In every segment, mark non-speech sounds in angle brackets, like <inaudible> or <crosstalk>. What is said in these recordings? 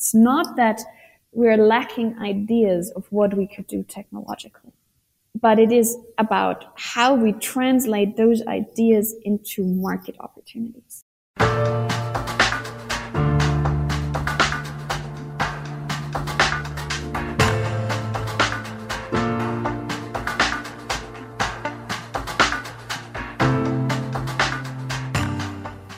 It's not that we're lacking ideas of what we could do technologically, but it is about how we translate those ideas into market opportunities.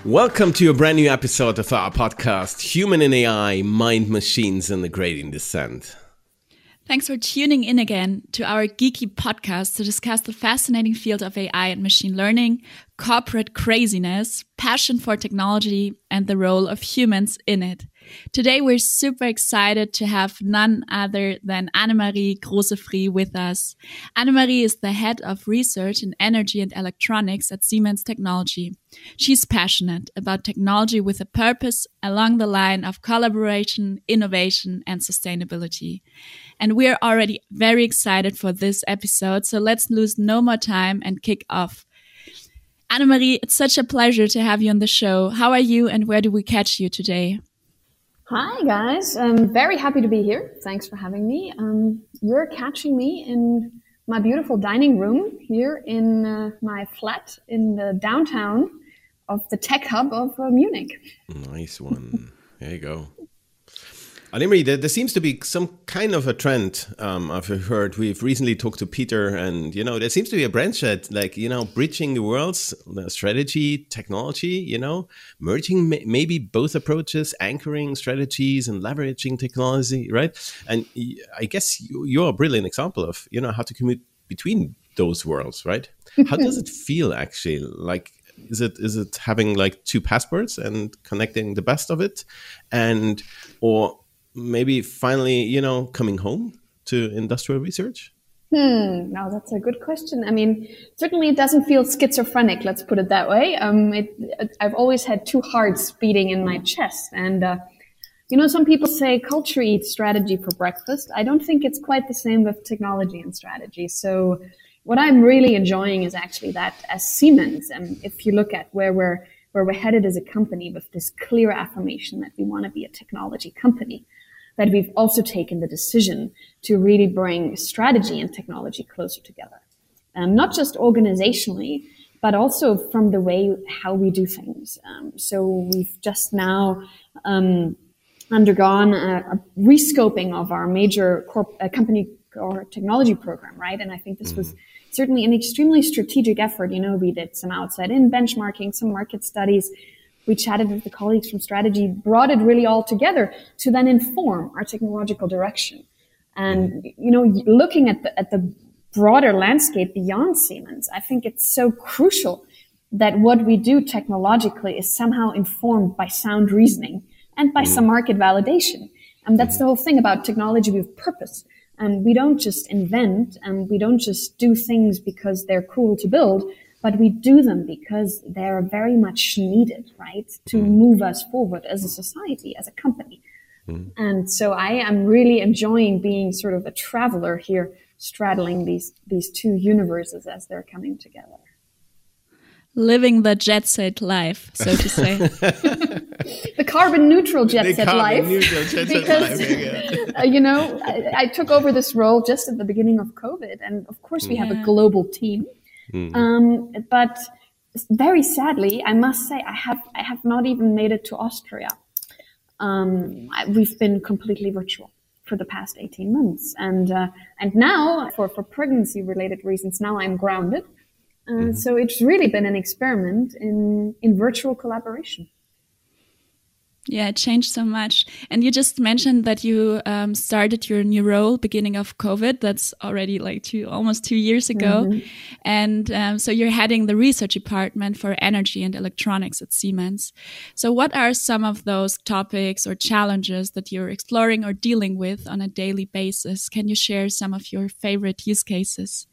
Welcome to a brand new episode of our podcast, Human in AI Mind Machines and the Gradient Descent. Thanks for tuning in again to our geeky podcast to discuss the fascinating field of AI and machine learning, corporate craziness, passion for technology, and the role of humans in it. Today, we're super excited to have none other than Annemarie Große Frie with us. Annemarie is the head of research in energy and electronics at Siemens Technology. She's passionate about technology with a purpose along the line of collaboration, innovation, and sustainability. And we're already very excited for this episode, so let's lose no more time and kick off. Annemarie, it's such a pleasure to have you on the show. How are you and where do we catch you today? Hi, guys. I'm very happy to be here. Thanks for having me. Um, you're catching me in my beautiful dining room here in uh, my flat in the downtown of the tech hub of uh, Munich. Nice one. there you go. Annemarie, there, there, seems to be some kind of a trend. Um, I've heard we've recently talked to Peter, and you know there seems to be a branch that, like you know, bridging the worlds, the strategy, technology. You know, merging maybe both approaches, anchoring strategies and leveraging technology, right? And I guess you're a brilliant example of you know how to commute between those worlds, right? how does it feel actually? Like is it is it having like two passports and connecting the best of it and or maybe finally, you know, coming home to industrial research? Hmm. Now that's a good question. I mean, certainly it doesn't feel schizophrenic. Let's put it that way. Um, it, I've always had two hearts beating in my chest, and uh, you know, some people say culture eats strategy for breakfast. I don't think it's quite the same with technology and strategy. So, what I'm really enjoying is actually that as Siemens, and if you look at where we're where we're headed as a company with this clear affirmation that we want to be a technology company that we've also taken the decision to really bring strategy and technology closer together. Um, not just organizationally, but also from the way how we do things. Um, so we've just now um, undergone a, a, rescoping of our major corp- uh, company or technology program, right? And I think this was mm-hmm. certainly an extremely strategic effort. You know, we did some outside in benchmarking, some market studies, we chatted with the colleagues from strategy, brought it really all together to then inform our technological direction. And, you know, looking at the, at the broader landscape beyond Siemens, I think it's so crucial that what we do technologically is somehow informed by sound reasoning and by some mm-hmm. market validation. And that's mm-hmm. the whole thing about technology with purpose. And we don't just invent and we don't just do things because they're cool to build but we do them because they're very much needed, right, to mm. move us forward as a society, as a company. Mm. And so I am really enjoying being sort of a traveler here, straddling these these two universes as they're coming together. Living the jet set life, so to say. <laughs> the carbon neutral jet the set life. Jet because, life, uh, you know, I, I, took over this role just at the beginning of COVID. And of course, we yeah. have a global team. Mm. Um, but very sadly, I must say, I have I have not even made it to Austria. Um, I, we've been completely virtual for the past 18 months, and uh, and now for for pregnancy related reasons, now I'm grounded. Uh, mm-hmm. So it's really been an experiment in in virtual collaboration. Yeah, it changed so much. And you just mentioned that you um, started your new role beginning of COVID. That's already like two, almost two years ago. Mm -hmm. And um, so you're heading the research department for energy and electronics at Siemens. So what are some of those topics or challenges that you're exploring or dealing with on a daily basis? Can you share some of your favorite use cases?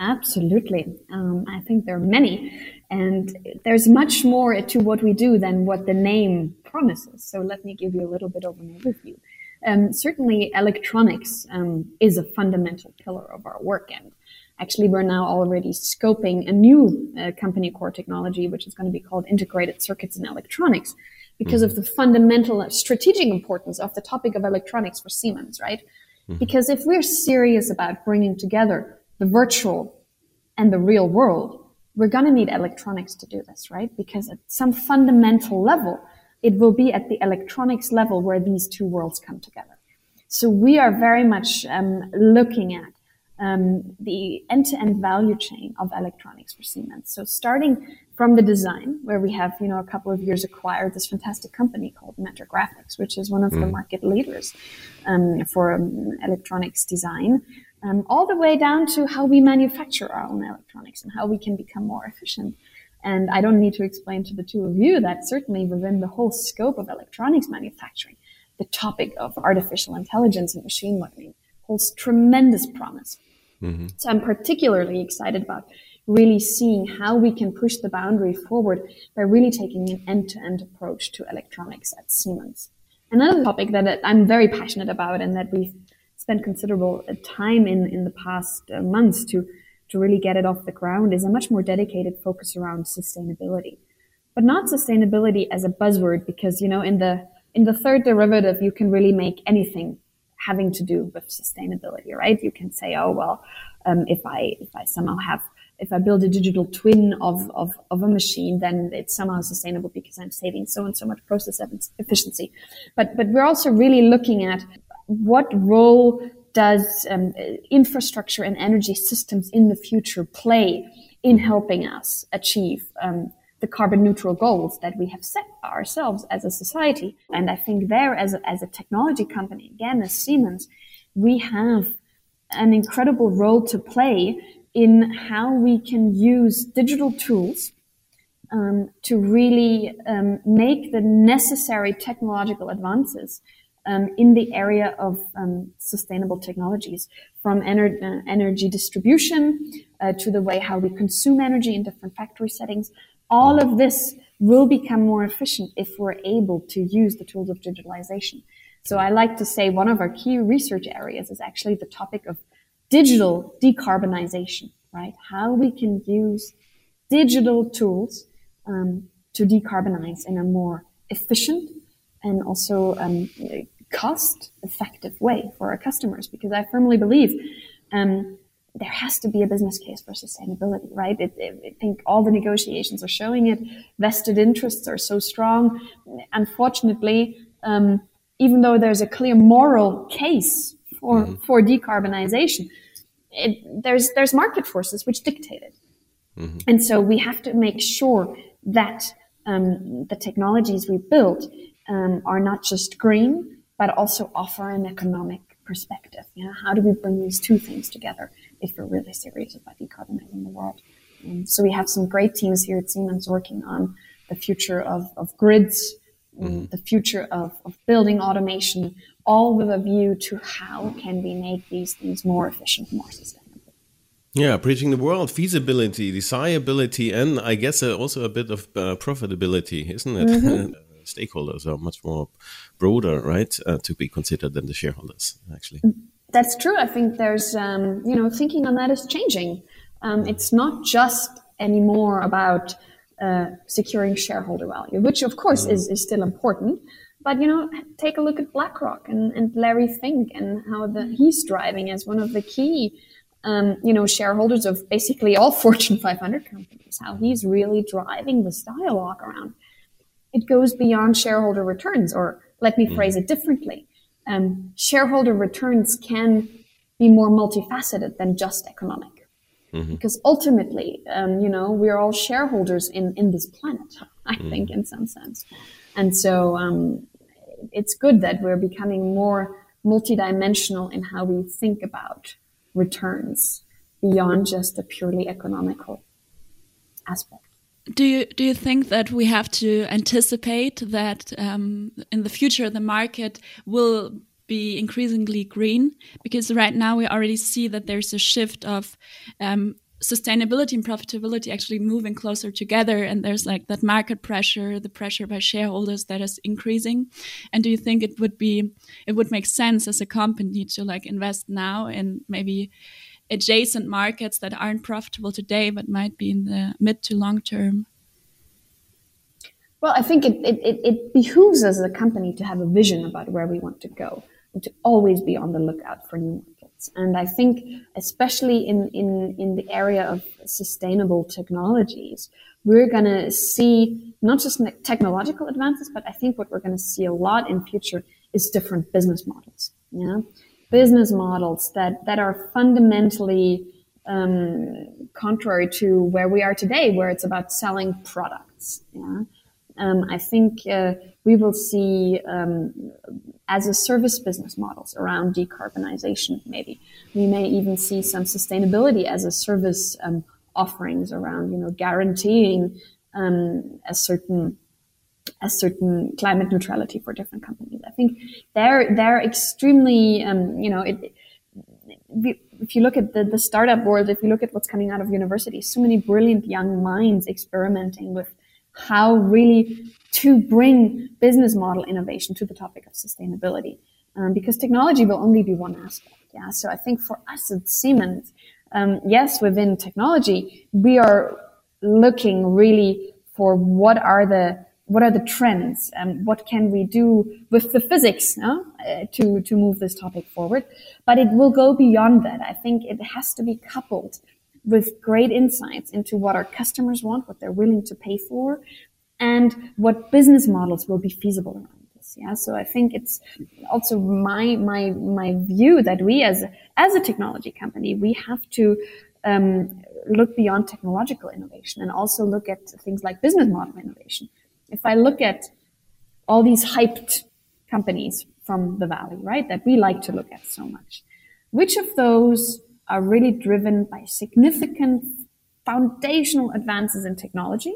Absolutely. Um, I think there are many. And there's much more to what we do than what the name promises. So let me give you a little bit of an overview. Um, certainly, electronics um, is a fundamental pillar of our work. And actually, we're now already scoping a new uh, company core technology, which is going to be called integrated circuits and electronics, because mm-hmm. of the fundamental strategic importance of the topic of electronics for Siemens, right? Mm-hmm. Because if we're serious about bringing together the virtual and the real world, we're going to need electronics to do this, right? Because at some fundamental level, it will be at the electronics level where these two worlds come together. So we are very much um, looking at um, the end-to-end value chain of electronics for Siemens. So starting from the design, where we have, you know, a couple of years acquired this fantastic company called Mentor Graphics, which is one of mm. the market leaders um, for um, electronics design, um, all the way down to how we manufacture our own electronics and how we can become more efficient. And I don't need to explain to the two of you that certainly within the whole scope of electronics manufacturing, the topic of artificial intelligence and machine learning holds tremendous promise. Mm-hmm. So I'm particularly excited about really seeing how we can push the boundary forward by really taking an end-to-end approach to electronics at Siemens. Another topic that I'm very passionate about and that we've spent considerable time in in the past uh, months to to really get it off the ground is a much more dedicated focus around sustainability. But not sustainability as a buzzword because you know in the in the third derivative you can really make anything having to do with sustainability, right? You can say, oh well, um, if I if I somehow have if I build a digital twin of, of, of a machine, then it's somehow sustainable because I'm saving so and so much process efficiency. But but we're also really looking at what role does um, infrastructure and energy systems in the future play in helping us achieve um, the carbon neutral goals that we have set ourselves as a society. And I think there, as a, as a technology company, again, as Siemens, we have an incredible role to play in how we can use digital tools um, to really um, make the necessary technological advances um, in the area of um, sustainable technologies, from ener- uh, energy distribution uh, to the way how we consume energy in different factory settings. All of this will become more efficient if we're able to use the tools of digitalization. So I like to say one of our key research areas is actually the topic of digital decarbonization, right? How we can use digital tools um, to decarbonize in a more efficient and also um, cost effective way for our customers because I firmly believe um, there has to be a business case for sustainability, right? It, it, I think all the negotiations are showing it. Vested interests are so strong. Unfortunately, um, even though there's a clear moral case for, mm-hmm. for decarbonization, it, there's, there's market forces which dictate it. Mm-hmm. And so we have to make sure that um, the technologies we build um, are not just green, but also offer an economic perspective. You know, how do we bring these two things together if we're really serious about decarbonizing the world? So we have some great teams here at Siemens working on the future of, of grids, mm-hmm. the future of, of building automation, all with a view to how can we make these things more efficient, more sustainable. Yeah, preaching the world, feasibility, desirability, and I guess uh, also a bit of uh, profitability, isn't it? Mm-hmm. <laughs> stakeholders are much more broader, right, uh, to be considered than the shareholders, actually. That's true. I think there's, um, you know, thinking on that is changing. Um, it's not just anymore about uh, securing shareholder value, which of course mm. is, is still important. But you know, take a look at BlackRock and, and Larry Fink and how the, he's driving as one of the key, um, you know, shareholders of basically all <laughs> Fortune 500 companies. How he's really driving this dialogue around it goes beyond shareholder returns, or let me phrase it differently. Um, shareholder returns can be more multifaceted than just economic. Mm-hmm. Because ultimately, um, you know, we're all shareholders in, in this planet, I mm-hmm. think, in some sense. And so um, it's good that we're becoming more multidimensional in how we think about returns beyond just a purely economical aspect do you do you think that we have to anticipate that um, in the future the market will be increasingly green? Because right now we already see that there's a shift of um, sustainability and profitability actually moving closer together, and there's like that market pressure, the pressure by shareholders that is increasing. And do you think it would be it would make sense as a company to like invest now and maybe adjacent markets that aren't profitable today but might be in the mid to long term? Well, I think it, it, it behooves us as a company to have a vision about where we want to go and to always be on the lookout for new markets. And I think, especially in, in, in the area of sustainable technologies, we're going to see not just technological advances, but I think what we're going to see a lot in future is different business models. Yeah, business models that that are fundamentally um, contrary to where we are today, where it's about selling products. Yeah, um, I think uh, we will see um, as a service business models around decarbonization. Maybe we may even see some sustainability as a service um, offerings around, you know, guaranteeing um, a certain a certain climate neutrality for different companies. I think they're they're extremely, um, you know, it, if you look at the, the startup world, if you look at what's coming out of universities, so many brilliant young minds experimenting with how really to bring business model innovation to the topic of sustainability. Um, because technology will only be one aspect. Yeah. So I think for us at Siemens, um, yes, within technology, we are looking really for what are the what are the trends and what can we do with the physics no? uh, to to move this topic forward. But it will go beyond that. I think it has to be coupled with great insights into what our customers want, what they're willing to pay for, and what business models will be feasible around this. Yeah. So I think it's also my, my, my view that we as, as a technology company, we have to, um, look beyond technological innovation and also look at things like business model innovation. If I look at all these hyped companies from the valley, right, that we like to look at so much, which of those are really driven by significant foundational advances in technology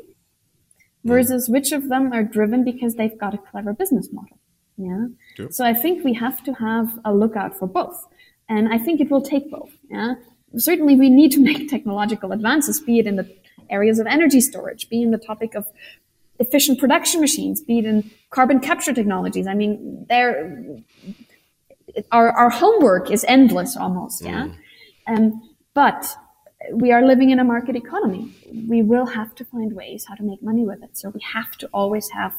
versus which of them are driven because they've got a clever business model. Yeah. Sure. So I think we have to have a lookout for both. And I think it will take both. Yeah. Certainly we need to make <laughs> technological advances, be it in the areas of energy storage, be in the topic of efficient production machines, be it in carbon capture technologies. I mean, there, our, our homework is endless almost. Yeah. Mm. Um, but we are living in a market economy. We will have to find ways how to make money with it. So we have to always have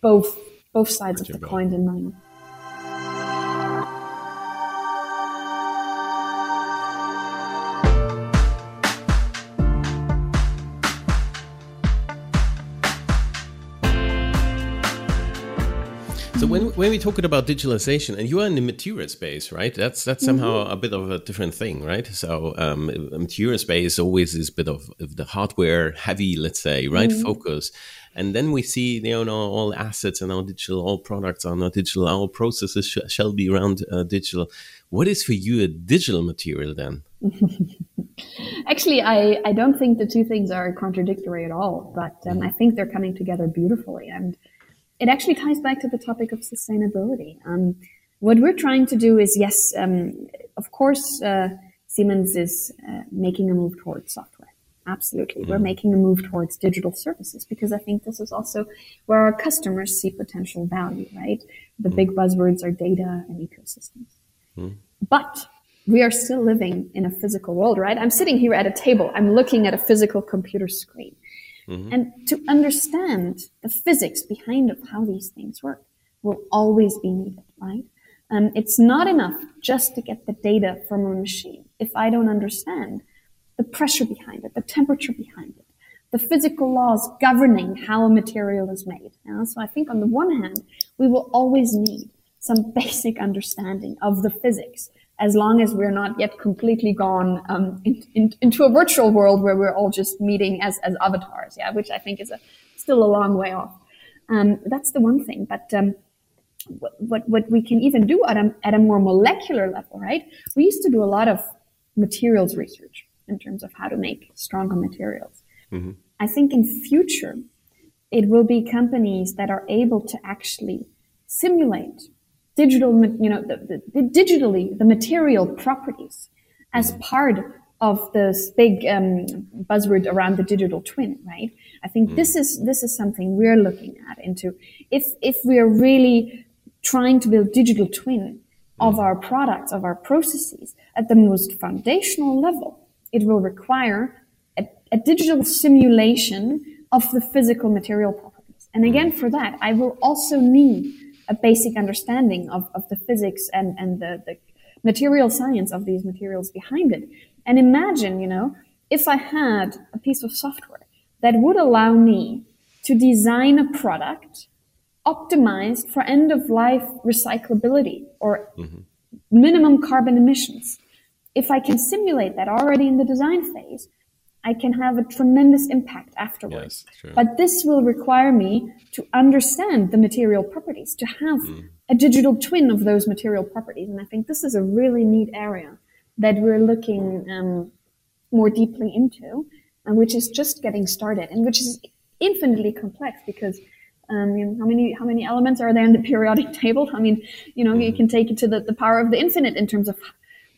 both both sides of the coin in mind. When when we talking about digitalization, and you are in the material space, right? That's that's somehow mm -hmm. a bit of a different thing, right? So um, material space always is a bit of, of the hardware heavy, let's say, right? Mm -hmm. Focus, and then we see you know all assets and all digital, all products are not digital, all processes sh shall be around uh, digital. What is for you a digital material then? <laughs> Actually, I, I don't think the two things are contradictory at all, but um, mm -hmm. I think they're coming together beautifully. And it actually ties back to the topic of sustainability. Um, what we're trying to do is, yes, um, of course, uh, Siemens is uh, making a move towards software. Absolutely. We're making a move towards digital services because I think this is also where our customers see potential value, right? The mm. big buzzwords are data and ecosystems. Mm. But we are still living in a physical world, right? I'm sitting here at a table. I'm looking at a physical computer screen. Mm-hmm. And to understand the physics behind of how these things work will always be needed, right? Um, it's not enough just to get the data from a machine. If I don't understand the pressure behind it, the temperature behind it, the physical laws governing how a material is made. So I think on the one hand, we will always need some <laughs> basic understanding of the physics as long as we're not yet completely gone um, in, in, into a virtual world where we're all just meeting as, as avatars, yeah, which I think is a, still a long way off. Um, that's the one thing. But um, what, what, what we can even do at a, at a more molecular level, right? We used to do a lot of materials research in terms of how to make stronger materials. Mm-hmm. I think in future, it will be companies that are able to actually simulate digital, you know, the, the, the digitally the material properties as part of this big um, buzzword around the digital twin, right? I think mm. this is this is something we're looking at into. If if we are really trying to build digital twin of mm. our products, of our processes at the most foundational level, it will require a, a digital simulation of the physical material properties. And again, for that, I will also need a basic understanding of, of the physics and, and the, the material science of these materials behind it. And imagine, you know, if I had a piece of software that would allow me to design a product optimized for end of life recyclability or mm-hmm. minimum carbon emissions. If I can simulate that already in the design phase, I can have a tremendous impact afterwards. Yes, but this will require me to understand the material properties, to have mm. a digital twin of those material properties. And I think this is a really neat area that we're looking um, more deeply into, and which is just getting started, and which is infinitely complex because um, you know, how many how many elements are there in the periodic <laughs> table? I mean, you know, you mm. can take it to the, the power of the infinite in terms of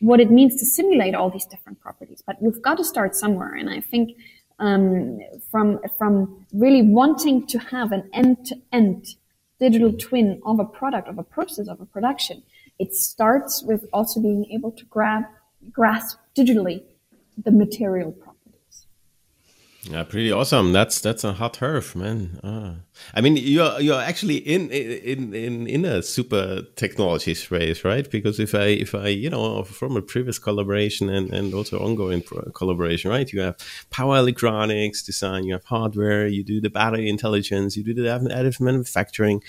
what it means to simulate all these different properties. But we've got to start somewhere, and I think um, from from really wanting to have an end to end digital twin of a product, of a process, of a production, it starts with also being able to grab grasp digitally the material. Yeah, pretty awesome. That's that's a hot turf, man. Ah. I mean, you're you're actually in in in in a super technology space, right? Because if I if I you know from a previous collaboration and and also ongoing collaboration, right? You have power electronics design, you have hardware, you do the battery intelligence, you do the additive manufacturing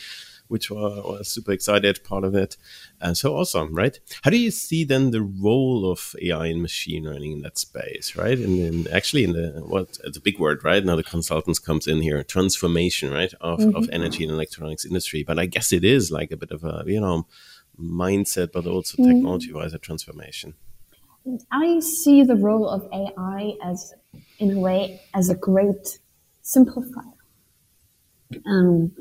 which was super excited part of it. And so awesome, right? How do you see then the role of AI and machine learning in that space, right? And then actually in the what it's a big word, right? Now the consultants comes in here, transformation, right, of, mm -hmm. of energy and electronics industry. But I guess it is like a bit of a, you know, mindset, but also mm-hmm. technology wise a transformation. I see the role of AI as, in a way, as a great simplifier. Um,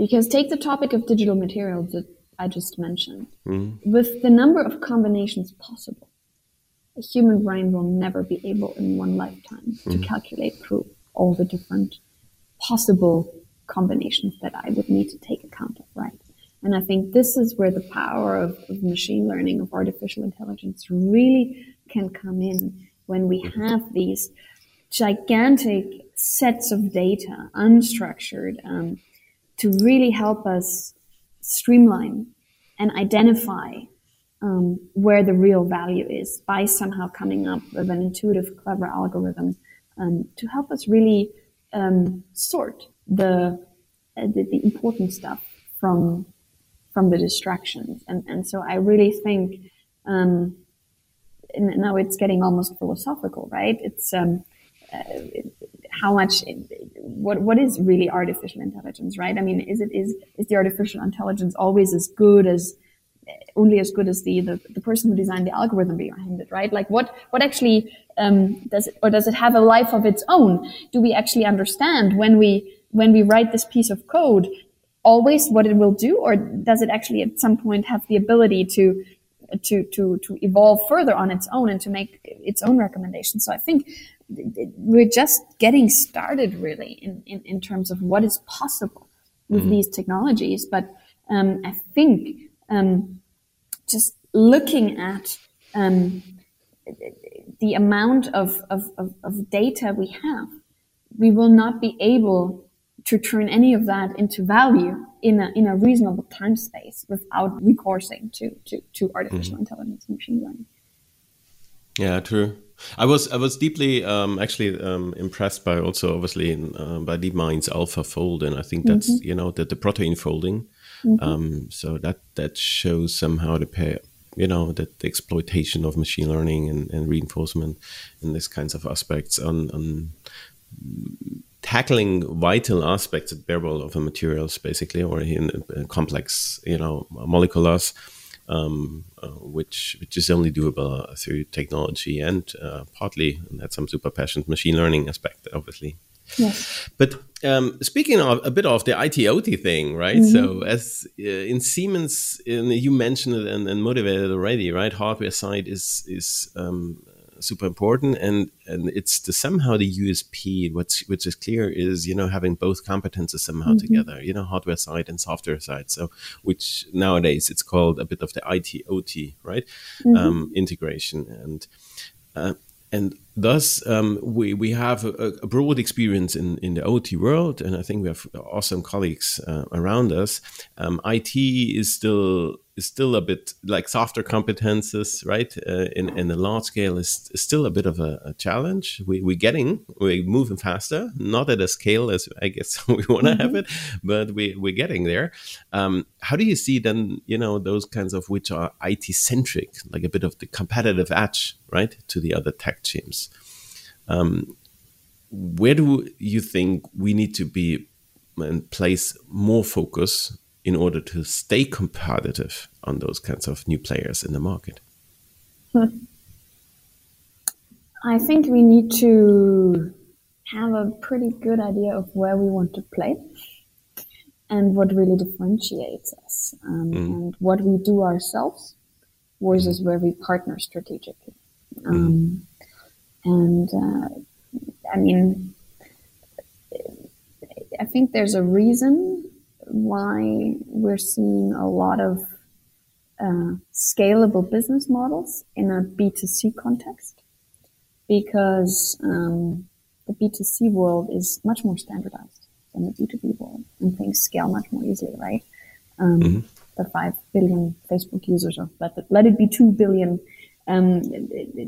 because take the topic of digital materials that I just mentioned. Mm. With the number of combinations possible, a human brain will never be able in one lifetime mm. to calculate through all the different possible combinations that I would need to take account of, right? And I think this is where the power of, of machine learning, of artificial intelligence really can come in when we have these gigantic sets of data, unstructured, um, to really help us streamline and identify um, where the real value is by somehow coming up with an intuitive, clever algorithm um, to help us really um, sort the, uh, the, the important stuff from from the distractions. And and so I really think um, now it's getting almost philosophical, right? It's um, uh, how much what what is really artificial intelligence right? I mean is it is is the artificial intelligence always as good as only as good as the, the, the person who designed the algorithm behind it right? Like what what actually um, does it or does it have a life of its own? Do we actually understand when we when we write this piece of code always what it will do? Or does it actually at some point have the ability to to to to evolve further on its own and to make its own recommendations? So i think we're just getting started really in, in, in terms of what is possible with mm-hmm. these technologies. But um, I think um, just looking at um, the amount of, of, of, of, data we have, we will not be able to turn any of that into value in a, in a reasonable time space without recoursing to, to, to artificial mm-hmm. intelligence and machine learning. Yeah, true. I was I was deeply um, actually um, impressed by also obviously uh, by DeepMind's AlphaFold, and I think that's mm-hmm. you know that the protein folding. Mm-hmm. Um, so that that shows somehow the pair, you know that the exploitation of machine learning and, and reinforcement in these kinds of aspects on, on tackling vital aspects at bare of a materials basically or in complex you know moleculars um, uh, which which is only doable uh, through technology and uh, partly and that's some super passionate machine learning aspect, obviously. Yes. But um, speaking of a bit of the IT/OT thing, right? Mm -hmm. So as uh, in Siemens, in, you mentioned it and, and, motivated already, right? Hardware side is is um, super important and and it's the somehow the usp what's which is clear is you know having both competences somehow mm-hmm. together you know hardware side and software side so which nowadays it's called a bit of the it ot right mm-hmm. um, integration and uh, and thus um, we we have a, a, broad experience in in the OT world, and I think we have awesome colleagues uh, around us. Um, IT is still is still a bit like softer competences, right? Uh, in in the large scale is, still a bit of a, a, challenge. We we're getting we're moving faster, not at a scale as I guess <laughs> we want to mm-hmm. have it, but we we're getting there. Um, how do you see then? You know those kinds of which are IT centric, like a bit of the competitive edge, right, to the other tech teams. Um, where do you think we need to be and place more focus in order to stay competitive on those kinds of new players in the market? I think we need to have a pretty good idea of where we want to play and what really differentiates us um, mm. and what we do ourselves versus mm. where we partner strategically. Um, mm. And uh, I mean, I think there's a reason why we're seeing a lot of uh, scalable business models in a B2C context because um, the B2C world is much more standardized than the B2B world and things scale much more easily, right? Um, mm-hmm. The 5 billion Facebook users, or let it, let it be 2 billion, um,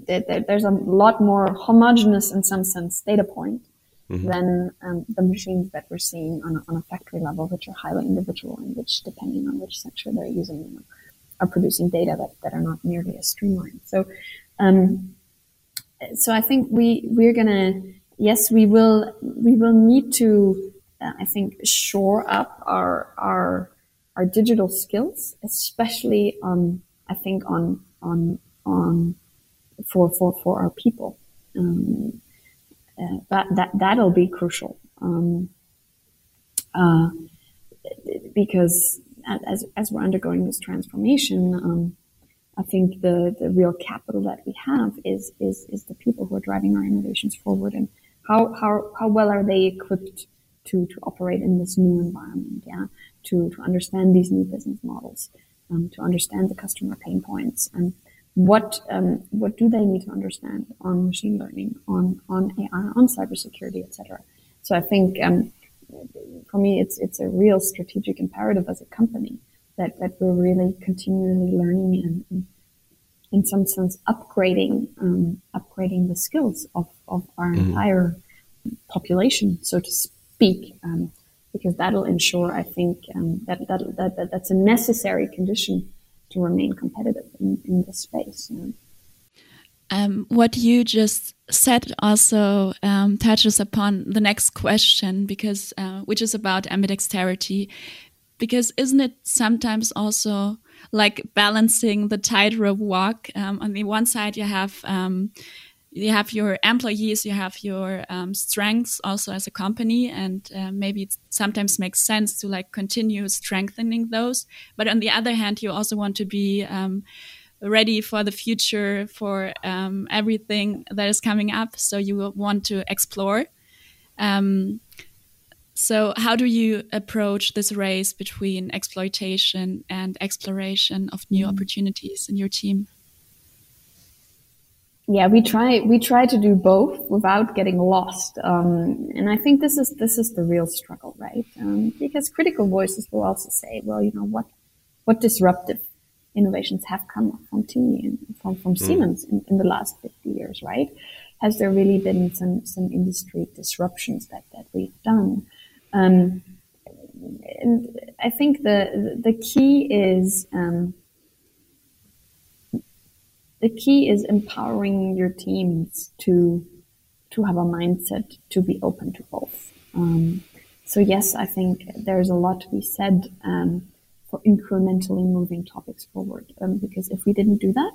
there's a lot more homogenous in some sense data point mm-hmm. than um, the machines that we're seeing on a, on a factory level, which are highly individual and which, depending on which sector they're using, are producing data that, that are not nearly as streamlined. So, um, so I think we we're gonna yes we will we will need to uh, I think shore up our our our digital skills, especially on I think on on on for for for our people. Um, that that that'll be crucial um, uh, because as as we're undergoing this transformation, um, I think the the real capital that we have is is is the people who are driving our innovations forward and how how how well are they equipped to to operate in this new environment? Yeah, to to understand these new business models, um, to understand the customer pain points and what um, what do they need to understand on machine learning, on on AI, on cybersecurity, etc. So I think um, for me, it's it's a real strategic imperative as a company that that we're really continually learning and, and in some sense upgrading um, upgrading the skills of of our mm-hmm. entire population, so to speak. Um, because that'll ensure, I think, um, that, that, that, that that's a necessary condition to remain competitive in, in this space. You know? um, what you just said also um, touches upon the next question, because uh, which is about ambidexterity. Because isn't it sometimes also like balancing the tightrope walk? Um, on the one side, you have um, you have your employees, you have your um, strengths also as a company, and uh, maybe it sometimes makes sense to like continue strengthening those. But on the other hand, you also want to be um, ready for the future, for um, everything that is coming up. So you want to explore. Um, so how do you approach this race between exploitation and exploration of new mm. opportunities in your team? Yeah, we try we try to do both without getting lost, um, and I think this is this is the real struggle, right? Um, because critical voices will also say, well, you know what what disruptive innovations have come from and from from mm. Siemens in, in, the last fifty years, right? Has there really been some some industry disruptions that that we've done? Um, and I think the the key is um, the key is empowering your teams to to have a mindset to be open to both. Um, so yes, I think there's a lot to be said um, for incrementally moving topics forward. Um, because if we didn't do that,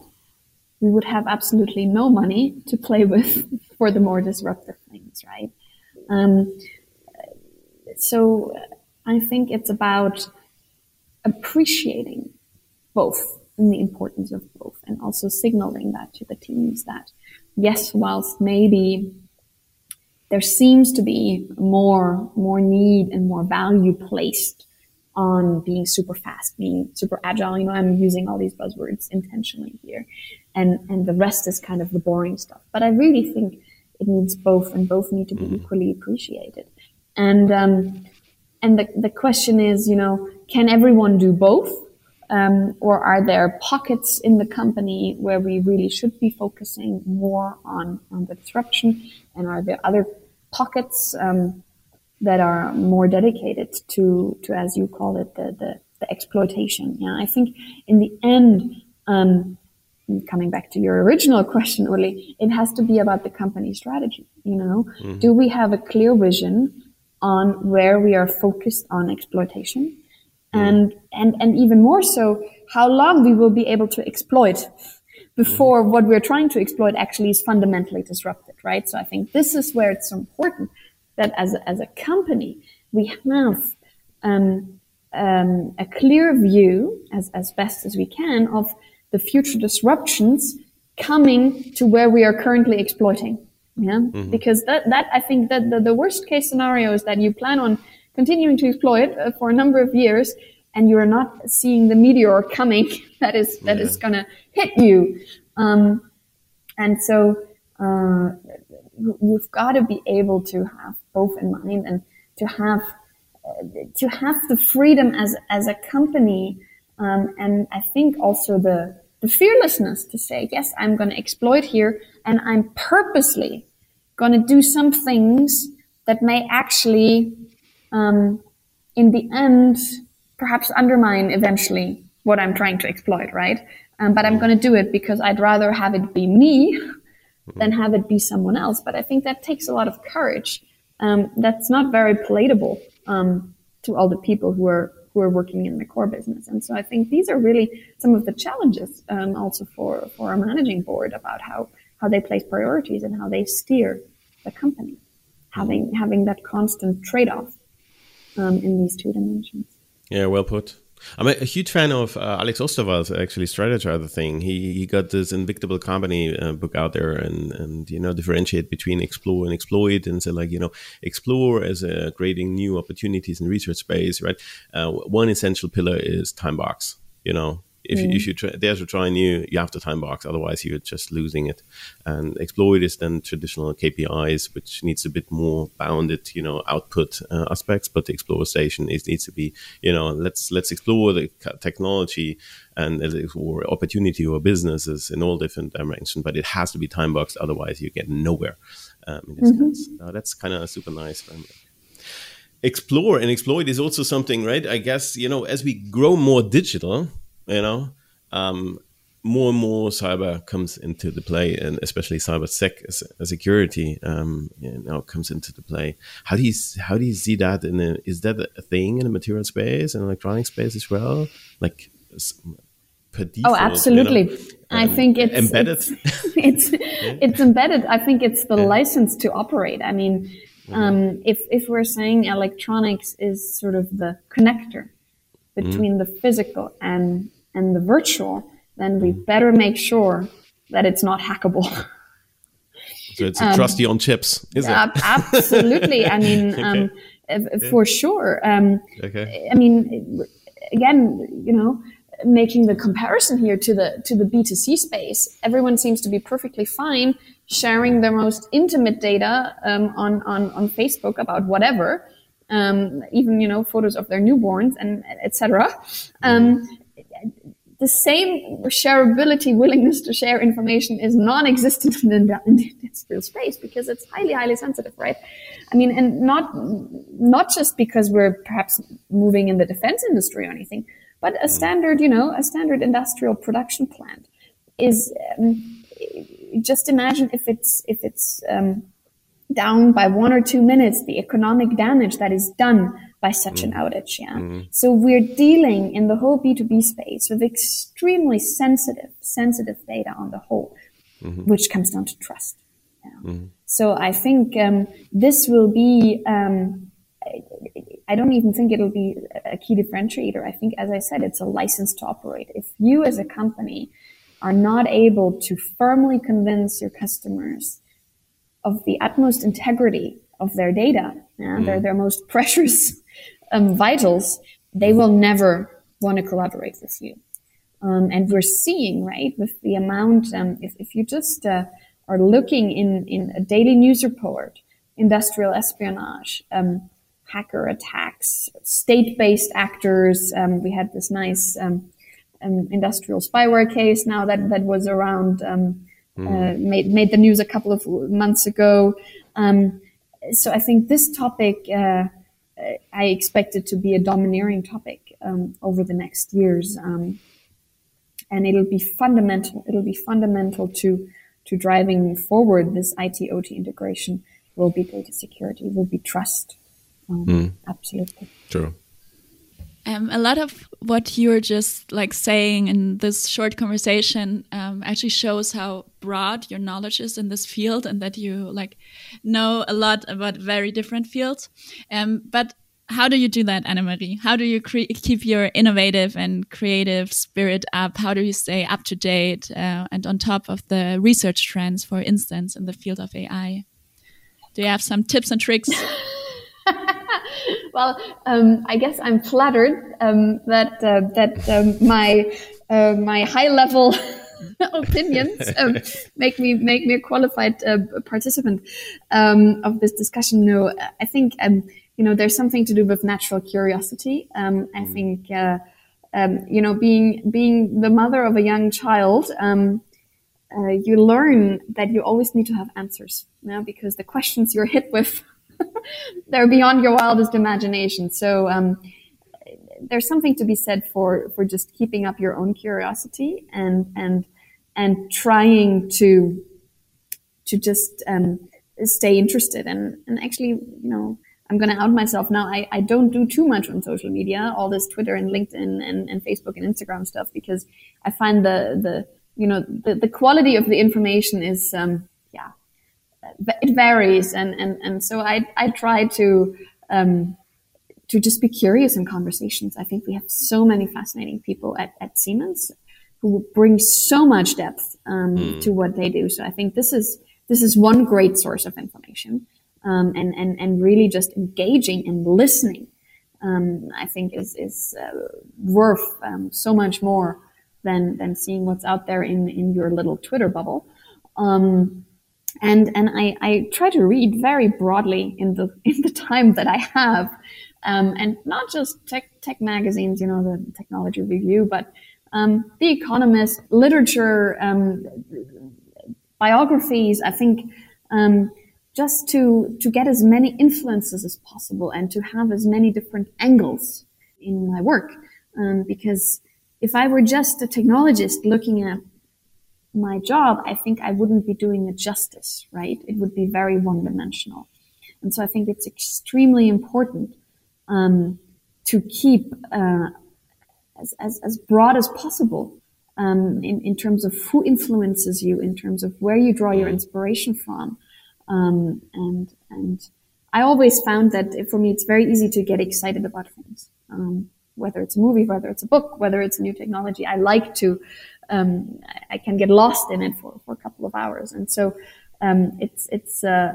we would have absolutely no money to play <laughs> with for the more disruptive things, right? Um, so I think it's about appreciating both and the importance of both and also signaling that to the teams that yes, whilst maybe there seems to be more, more need and more value placed on being super fast, being super agile. You know, I'm using all these buzzwords intentionally here. And, and the rest is kind of the boring stuff. But I really think it needs both and both need to be mm-hmm. equally appreciated. And, um, and the, the question is, you know, can everyone do both? Um, or are there pockets in the company where we really should be focusing more on, on the disruption? And are there other pockets um, that are more dedicated to, to as you call it, the, the, the exploitation? Yeah, I think in the end, um, coming back to your original <laughs> question, really, it has to be about the company strategy. You know, mm-hmm. do we have a clear vision on where we are focused on exploitation? And and and even more so how long we will be able to exploit before what we're trying to exploit actually is fundamentally disrupted right? So i think this is where it's important that as a, as a company we have um, um, a clear view as, as best as we can of the future disruptions coming to where we are currently exploiting yeah? Mm-hmm. because that that i think that the, the worst case scenario is that you plan on continuing to exploit uh, for a number of years and you're not seeing the meteor coming <laughs> that is that yeah. is gonna hit you um, and so uh, you've got to be able to have both in mind and to have uh, to have the freedom as as a company um, and I think also the the fearlessness to say yes I'm going to exploit here and I'm purposely going to do some things that may actually um, in the end, perhaps undermine eventually what I'm trying to exploit, right? Um, but I'm going to do it because I'd rather have it be me than have it be someone else. But I think that takes a lot of courage. Um, that's not very palatable um, to all the people who are who are working in the core business. And so I think these are really some of the challenges um, also for for our managing board about how how they place priorities and how they steer the company, having having that constant trade off um, in these two dimensions. Yeah, well put. I'm a, huge fan of uh, Alex Osterwalder, actually, strategize the thing. He he got this Invincible Company uh, book out there and, and, you know, differentiate between explore and exploit and say, like, you know, explore as a creating new opportunities in research space, right? Uh, one essential pillar is time box, you know, if, mm. you, if you try, dare to try new, you have to time box. Otherwise, you're just losing it. And exploit is then traditional KPIs, which needs a bit more bounded, you know, output uh, aspects. But the explore station is, needs to be, you know, let's let's explore the technology and or opportunity or businesses in all different dimensions. But it has to be time boxed. Otherwise, you get nowhere. Um, in this mm-hmm. sense, uh, that's kind of super nice explore and exploit is also something, right? I guess, you know, as we grow more digital, you know um, more and more cyber comes into the play and especially cyber sec security um, you know comes into the play how do you how do you see that in a, is that a thing in the material space and electronic space as well like oh, default, oh absolutely you know, I um, think it's embedded. It's <laughs> it's, yeah. it's, embedded. I think it's the yeah. license to operate. I mean, mm-hmm. um, if if we're saying electronics is sort of the connector between mm-hmm. the physical and and the virtual, then we better make sure that it's not hackable. <laughs> So it's a um, trusty on chips, is it? absolutely. I mean, <laughs> um, okay. for sure. Um, okay. I mean, again, you know, making the comparison here to the to the B2C space, everyone seems to be perfectly fine sharing their most intimate data um, on, on on Facebook about whatever, um, even you know photos of their newborns and etc. Um, the same shareability, willingness to share information is non-existent in the, industrial space because it's highly, highly sensitive, right? I mean, and not, not just because we're perhaps moving in the defense industry or anything, but a standard, you know, a standard industrial production plant is, um, just imagine if it's, if it's, um, down by one or two minutes, the economic damage that is done by such mm. an outage. Yeah. Mm. So we're dealing in the whole B2B space with extremely sensitive, sensitive data on the whole, mm-hmm. which comes down to trust. Yeah. Mm. So I think um, this will be. Um, I don't even think it'll be a key differentiator. I think, as I said, it's a license to operate. If you as a company are not able to firmly convince your customers of the utmost integrity of their data, yeah, mm. their, their most <laughs> precious um, vitals, they will never want to collaborate with you. Um, and we're seeing, right, with the amount, um, if, if you just uh, are looking in, in a daily news report, industrial espionage, um, hacker attacks, state-based actors. Um, we had this nice um, um, industrial spyware case now that that was around, mm. uh, made made the news a couple of months ago. so I think this topic. Uh, I expect it to be a domineering topic um, over the next years, um, and it'll be fundamental. It'll be fundamental to to driving forward this IT OT integration. Will be data security. Will be trust. Um, mm. Absolutely. True. Um, a lot of what you're just like saying in this short conversation um, actually shows how broad your knowledge is in this field and that you like know a lot about very different fields. Um, but how do you do that, Annemarie? How do you keep your innovative and creative spirit up? How do you stay up to date uh, and on top of the research trends, for instance, in the field of AI? Do you have some tips and tricks? <laughs> <laughs> well, um, I guess I'm flattered um, that uh, that um, my uh, my high level <laughs> opinions um, <laughs> make me make me a qualified uh, participant um, of this discussion. No, I think um, you know there's something to do with natural curiosity. I mm. think uh, you know being being the mother of a young child. Uh, you learn that you always need to have answers, you know, because the questions you're hit with <laughs> they're beyond your wildest imagination. So um, there's something to be said for for just keeping up your own curiosity and and and trying to to just um, stay interested and and actually you know I'm going to out myself now. I, I don't do too much on social media, all this Twitter and LinkedIn and, and Facebook and Instagram stuff, because I find the, the, you know, the, the quality of the information is, um, it varies, and and and so I I try to um, to just be curious in conversations. I think we have so many fascinating people at, at Siemens who bring so much depth um, mm. to what they do. So I think this is this is one great source of information, um, and and and really just engaging and listening. Um, I think is is uh, worth um, so much more than than seeing what's out there in in your little Twitter bubble. Um, and and I, I try to read very broadly in the <laughs> in the time that I have, um, and not just tech tech magazines, you know, the Technology Review, but um, The Economist, literature, um, biographies. I think um, just to to get as many influences as possible and to have as many different angles in my work, um, because if I were just a technologist looking at my job, I think I wouldn't be doing it justice, right? It would be very one dimensional. And so I think it's extremely important um, to keep uh, as, as, as, broad as possible um, in, in terms of who influences you, in terms of where you draw your inspiration from. Um, and, and I always found that for me, it's very easy to get excited about things. Um, whether it's a movie, whether it's a book, whether it's a new technology, I like to um, I can get lost in it for, for a couple of hours. And so um, it's it's uh,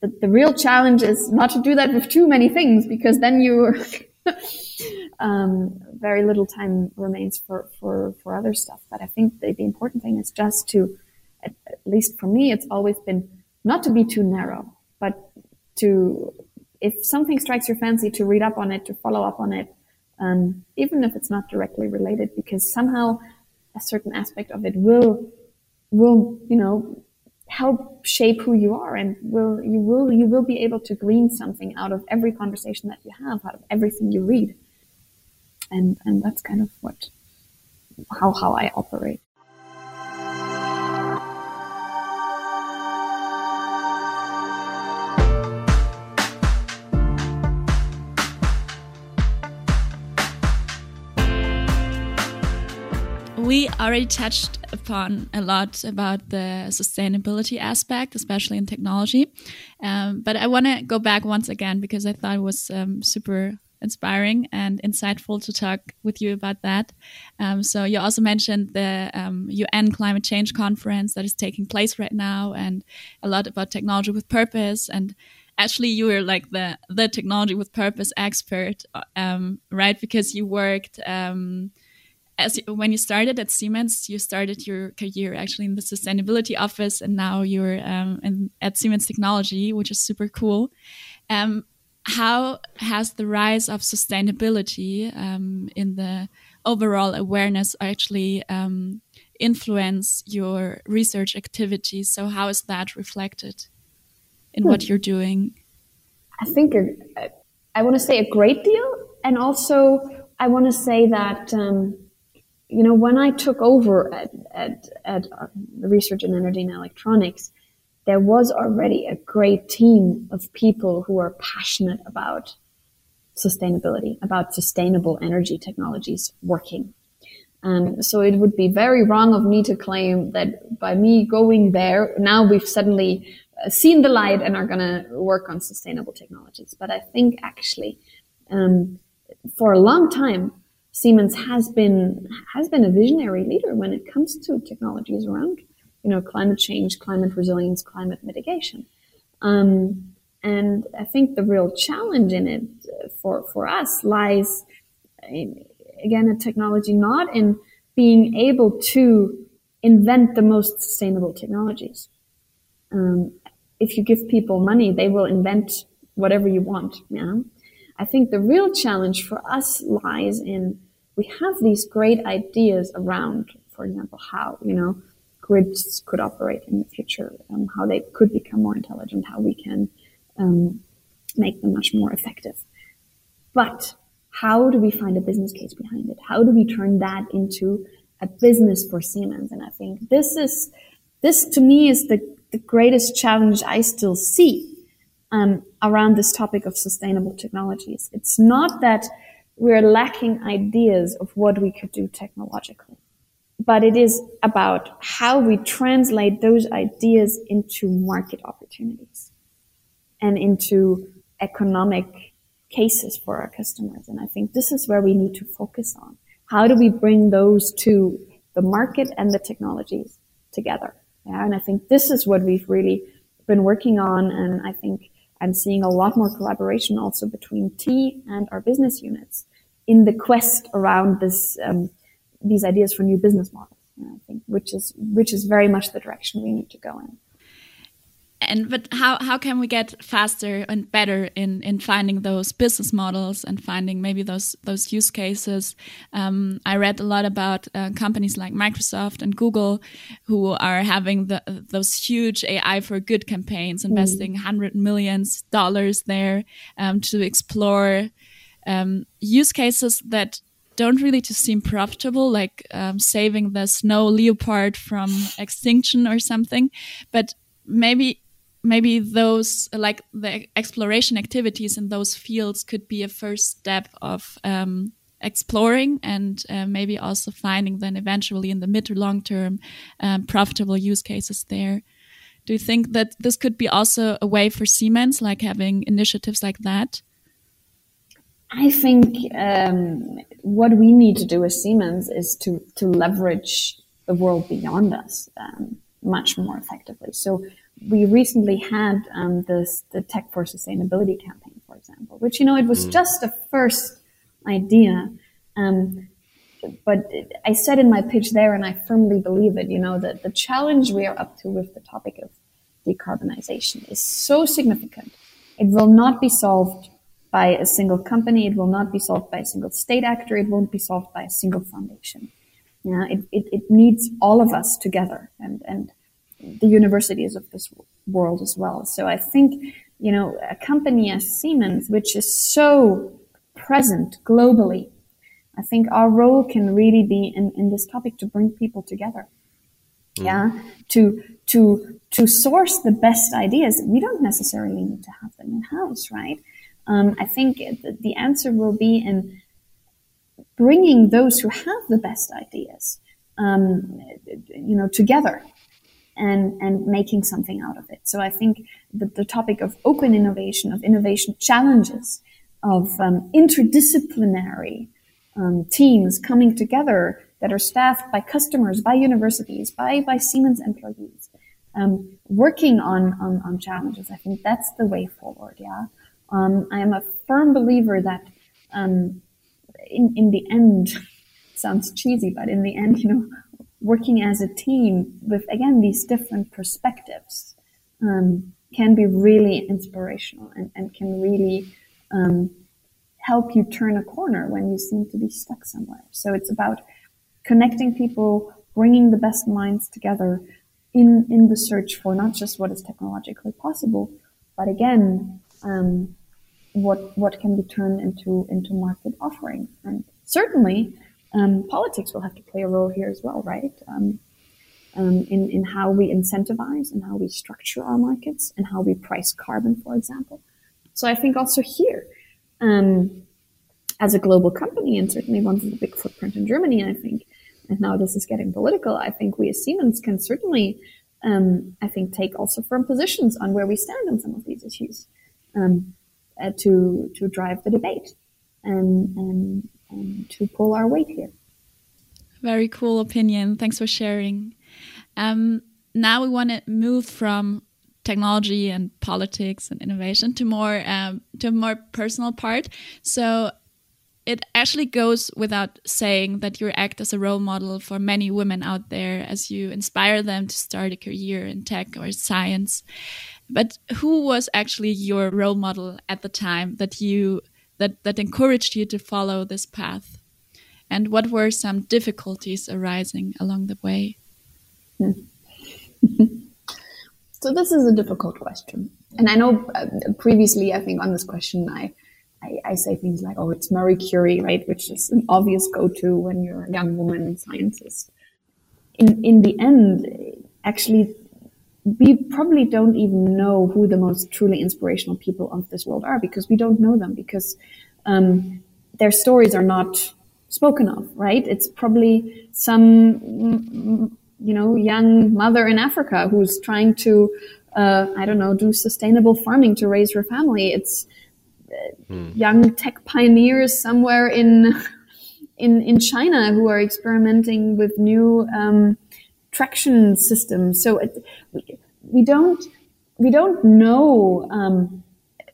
the, the real challenge is not to do that with too many things because then you <laughs> um, very little time remains for, for, for other stuff. But I think the, the important thing is just to, at, at least for me, it's always been not to be too narrow, but to if something strikes your fancy, to read up on it, to follow up on it, um, even if it's not directly related, because somehow a certain aspect of it will will you know help shape who you are and will you will you will be able to glean something out of every conversation that you have out of everything you read. And and that's kind of what how how I operate already touched upon a lot about the sustainability aspect, especially in technology. Um, but I want to go back once again because I thought it was um, super inspiring and insightful to talk with you about that. Um, so you also mentioned the UN um, climate change conference that is taking place right now, and a lot about technology with purpose. And actually you were like the the technology with purpose expert, um, right? Because you worked um, as when you started at Siemens, you started your career actually in the sustainability office, and now you're um, in, at Siemens Technology, which is super cool. Um, how has the rise of sustainability um, in the overall awareness actually um, influence your research activities? So how is that reflected in hmm. what you're doing? I think I want to say a great deal, and also I want to say that um, you know, when I took over at, at, at uh, research in energy and electronics, there was already a great team of people who are passionate about sustainability, about sustainable energy technologies working. Um, so it would be very wrong of me to claim that by me going there, now we've suddenly uh, seen the light and are going to work on sustainable technologies. But I think actually, um, for a long time, Siemens has been has been a visionary leader when it comes to technologies around, you know, climate change, climate resilience, climate mitigation. Um, and I think the real challenge in it for for us lies, in, again, in technology, not in being able to invent the most sustainable technologies. Um, if you give people money, they will invent whatever you want. Yeah. I think the real challenge for us lies in we have these great ideas around, for example, how, you know, grids could operate in the future, um, how they could become more intelligent, how we can um, make them much more effective. But how do we find a business case behind it? How do we turn that into a business for Siemens? And I think this is, this to me is the, the greatest challenge I still see um, around this topic of sustainable technologies. It's not that we're lacking ideas of what we could do technologically. But it is about how we translate those ideas into market opportunities and into economic cases for our customers. And I think this is where we need to focus on. How do we bring those to the market and the technologies together? Yeah, and I think this is what we've really been working on. And I think I'm seeing a lot more collaboration also between T and our business units in the quest around this um, these ideas for new business models. I think, which is which is very much the direction we need to go in. And but how how can we get faster and better in in finding those business models and finding maybe those those use cases? Um, I read a lot about uh, companies like Microsoft and Google who are having the, those huge AI for good campaigns, mm. investing mm. hundred millions dollars there um, to explore um, use cases that don't really to seem profitable, like um, saving the snow leopard from extinction or something, but maybe maybe those like the exploration activities in those fields could be a first step of um, exploring and uh, maybe also finding then eventually in the mid to long term um, profitable use cases there. Do you think that this could be also a way for Siemens, like having initiatives like that? I think um, what we need to do as Siemens is to to leverage the world beyond us um, much more effectively. So we recently had um, this the Tech for Sustainability campaign, for example, which you know it was mm. just a first idea. Um, but I said in my pitch there, and I firmly believe it, you know, that the challenge we are up to with the topic of decarbonization is so significant. It will not be solved by a single company. It will not be solved by a single state actor. It won't be solved by a single foundation. You know, it, it, it needs all of us together and, and the universities of this world as well. So I think, you know, a company as Siemens, which is so present globally, I think our role can really be in, in this topic to bring people together. Mm. Yeah. To, to, to source the best ideas. We don't necessarily need to have them in house, right? Um, I think the answer will be in bringing those who have the best ideas, um, you know, together and, and making something out of it. So I think that the topic of open innovation, of innovation challenges, of um, interdisciplinary um, teams coming together that are staffed by customers, by universities, by, by Siemens employees, um, working on, on, on challenges. I think that's the way forward. Yeah. Um, I am a firm believer that um, in, in the end, <laughs> sounds cheesy, but in the end, you know, working as a team with, again, these different perspectives um, can be really inspirational and, and can really um, help you turn a corner when you seem to be stuck somewhere. So it's about connecting people, bringing the best minds together in, in the search for not just what is technologically possible, but again, um, what what can be turned into into market offerings. And certainly, um, politics will have to play a role here as well, right? Um, um, in in how we incentivize and how we structure our markets and how we price carbon, for example. So I think also here, um, as a global company, and certainly one with a big footprint in Germany, I think, and now this is getting political. I think we as Siemens can certainly, um, I think, take also firm positions on where we stand on some of these issues. Um, uh, to to drive the debate and, and, and to pull our weight here. Very cool opinion. Thanks for sharing. Um, now we want to move from technology and politics and innovation to more um, to a more personal part. So it actually goes without saying that you act as a role model for many women out there as you inspire them to start a career in tech or science. But who was actually your role model at the time that you that that encouraged you to follow this path? And what were some difficulties arising along the way? <laughs> So this is a difficult question, and I know uh, previously, I think on this question, I, I, I say things like, "Oh, it's Marie Curie," right, which is an obvious go-to when you're a young woman in sciences. In in the end, actually, we probably don't even know who the most truly inspirational people of this world are because we don't know them because um, their stories are not spoken of, right? It's probably some, you know, young mother in Africa who's trying to, uh, I don't know, do sustainable farming to raise her family. It's uh, hmm. young tech pioneers somewhere in, <laughs> in, in China who are experimenting with new, um, traction system. So it, we, we don't we don't know um,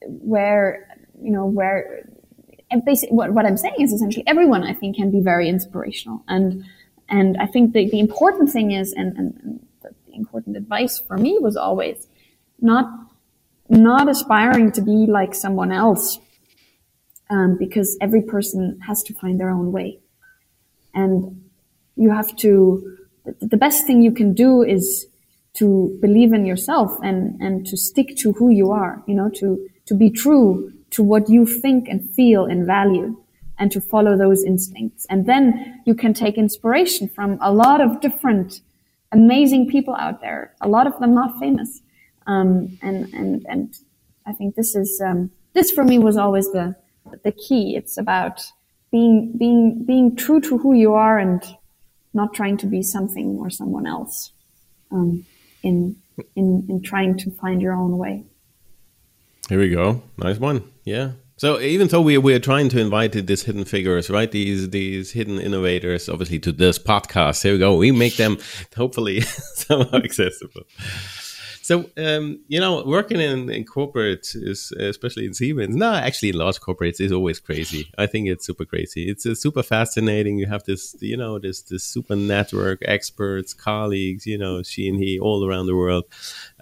where you know where basically what, what I'm saying is essentially everyone I think can be very inspirational and and I think the, the important thing is and, and, and the important advice for me was always not not aspiring to be like someone else um, because every person has to find their own way and you have to the best thing you can do is to believe in yourself and, and to stick to who you are, you know, to, to be true to what you think and feel and value and to follow those instincts. And then you can take inspiration from a lot of different amazing people out there, a lot of them not famous. Um, and, and, and I think this is, um, this for me was always the, the key. It's about being, being, being true to who you are and not trying to be something or someone else um, in, in, in trying to find your own way. Here we go. Nice one. Yeah. So even though we we are trying to invite these hidden figures, right? These these hidden innovators, obviously, to this podcast. Here we go. We make them hopefully <laughs> somehow accessible. So, um, you know, working in, in corporates is, especially in Siemens, no, actually in large corporates is always crazy. I think it's super crazy. It's uh, super fascinating. You have this, you know, this, this super network, experts, colleagues, you know, she and he all around the world.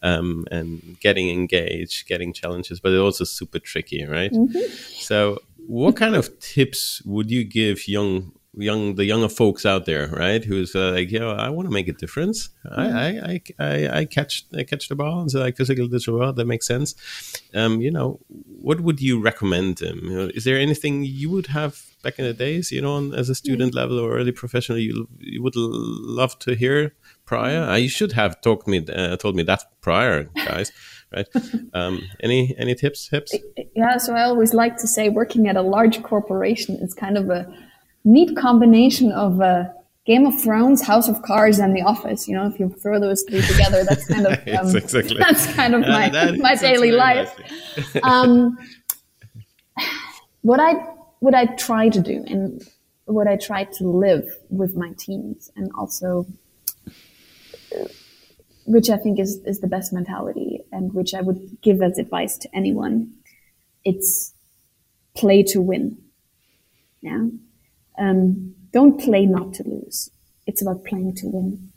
Um, and getting engaged, getting challenges, but it's also super tricky, right? Mm-hmm. So, what kind of tips would you give young young the younger folks out there, right? Who's uh, like, yeah, I want to make a difference. Mm-hmm. I, I, I, I catch I catch the ball and say like physical digital world. That makes sense. Um, you know, what would you recommend them? You know, is there anything you would have back in the days, you know, as a student mm-hmm. level or early professional, you you would love to hear prior? Uh, you should have talked me uh, told me that prior, guys. <laughs> right? Um, any any tips? Tips? Yeah. So I always like to say, working at a large corporation is kind of a neat combination of uh, Game of Thrones, House of Cards, and The Office. You know, if you throw those three together, that's kind of <laughs> um, exactly. that's kind of my uh, my daily life. um, what I what I try to do and what I try to live with my teams, and also which I think is, is the best mentality and which I would give as advice to anyone. It's play to win. Yeah. Um, don't play not to lose. It's about playing to win.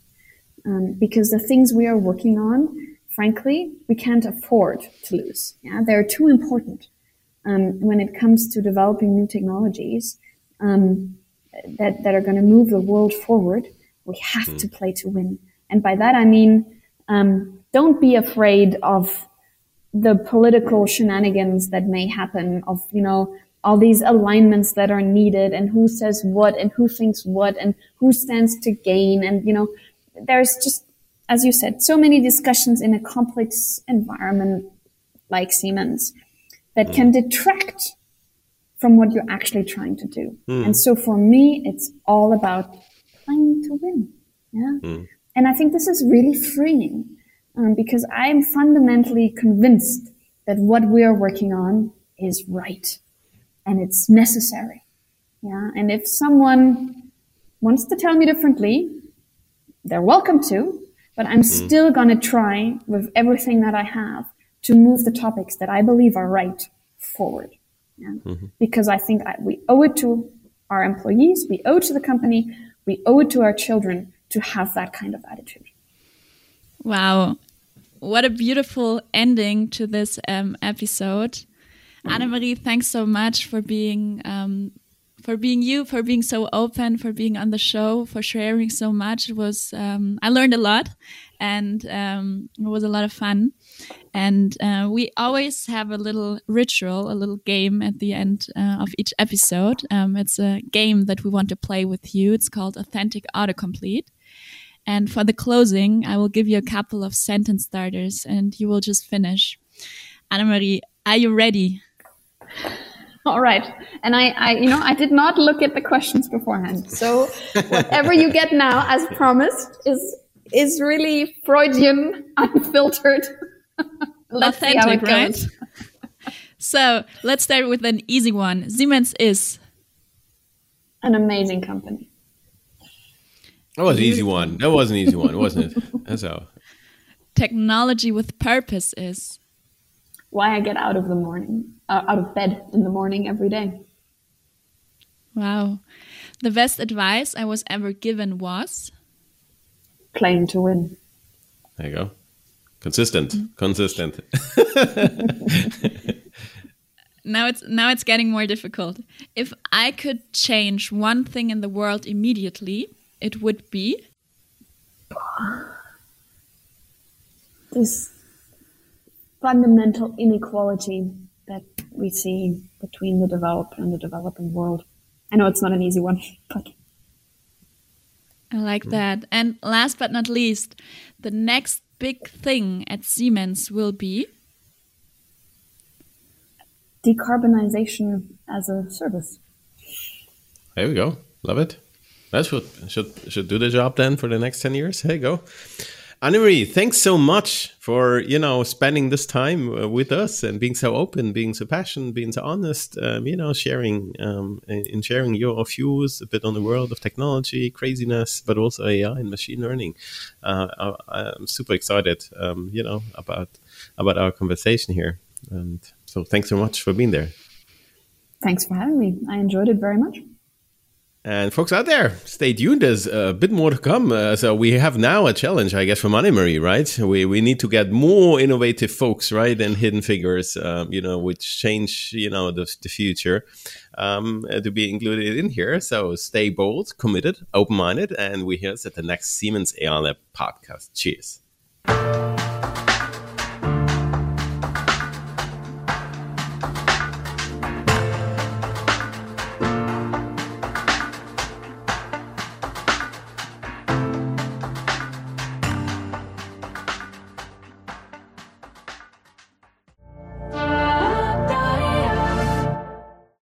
Um, because the things we are working on, frankly, we can't afford to lose. Yeah. They're too important. Um, when it comes to developing new technologies, um, that, that are going to move the world forward, we have mm. to play to win. And by that, I mean, um, don't be afraid of the political shenanigans that may happen of, you know, all these alignments that are needed and who says what and who thinks what and who stands to gain. And, you know, there's just, as you said, so many discussions in a complex environment like Siemens that can hmm. detract from what you're actually trying to do. Mm. And so for me, it's all about playing to win. Yeah. Mm. And I think this is really freeing um, because I'm fundamentally convinced that what we are working on is right and it's necessary. Yeah. And if someone wants to tell me differently, they're welcome to, but I'm mm. still going to try with everything that I have to move the topics that I believe are right forward. Yeah. Mm-hmm. Because I think I, we owe it to our employees, we owe it to the company, we owe it to our children to have that kind of attitude. Wow. What a beautiful ending to this um, episode. Annemarie, thanks so much for being um, for being you, for being so open, for being on the show, for sharing so much. It was um, I learned a lot, and um, it was a lot of fun. And uh, we always have a little ritual, a little game at the end uh, of each episode. Um, it's a game that we want to play with you. It's called Authentic Autocomplete. And for the closing, I will give you a couple of sentence starters and you will just finish. Annemarie, are you ready? <laughs> All right. And I, I, you know, I did not look at the questions beforehand. So whatever you get now, as <laughs> promised, is, is really Freudian, unfiltered. <laughs> let's Authentic, right? so let's start with an easy one. Siemens is an amazing company. That was an easy one. That was an easy one, wasn't it? That's how. Technology with purpose is why I get out of the morning, uh, out of bed in the morning every day. Wow, the best advice I was ever given was playing to win. There you go. Consistent, mm. consistent. <laughs> now it's now it's getting more difficult. If I could change one thing in the world immediately, it would be this fundamental inequality that we see between the developed and the developing world. I know it's not an easy one, <laughs> but I like that. And last but not least, the next big thing at Siemens will be decarbonization as a service. There we go. Love it. That should should should do the job then for the next ten years. Hey, you go. Annemarie, thanks so much for you know spending this time uh, with us and being so open, being so passionate, being so honest. Um, you know, sharing um, in sharing your views a bit on the world of technology, craziness, but also AI and machine learning. Uh, I, am super excited, um, you know, about about our conversation here, and so thanks so much for being there. Thanks for having me. I enjoyed it very much. And folks out there, stay tuned. There's a bit more to come. Uh, so we have now a challenge, I guess, from Annemarie, right? We we need to get more innovative folks, right, and hidden figures, um, you know, which change, you know, the, the future, um, uh, to be included in here. So stay bold, committed, open minded, and we hear us at the next Siemens AI Lab podcast. Cheers.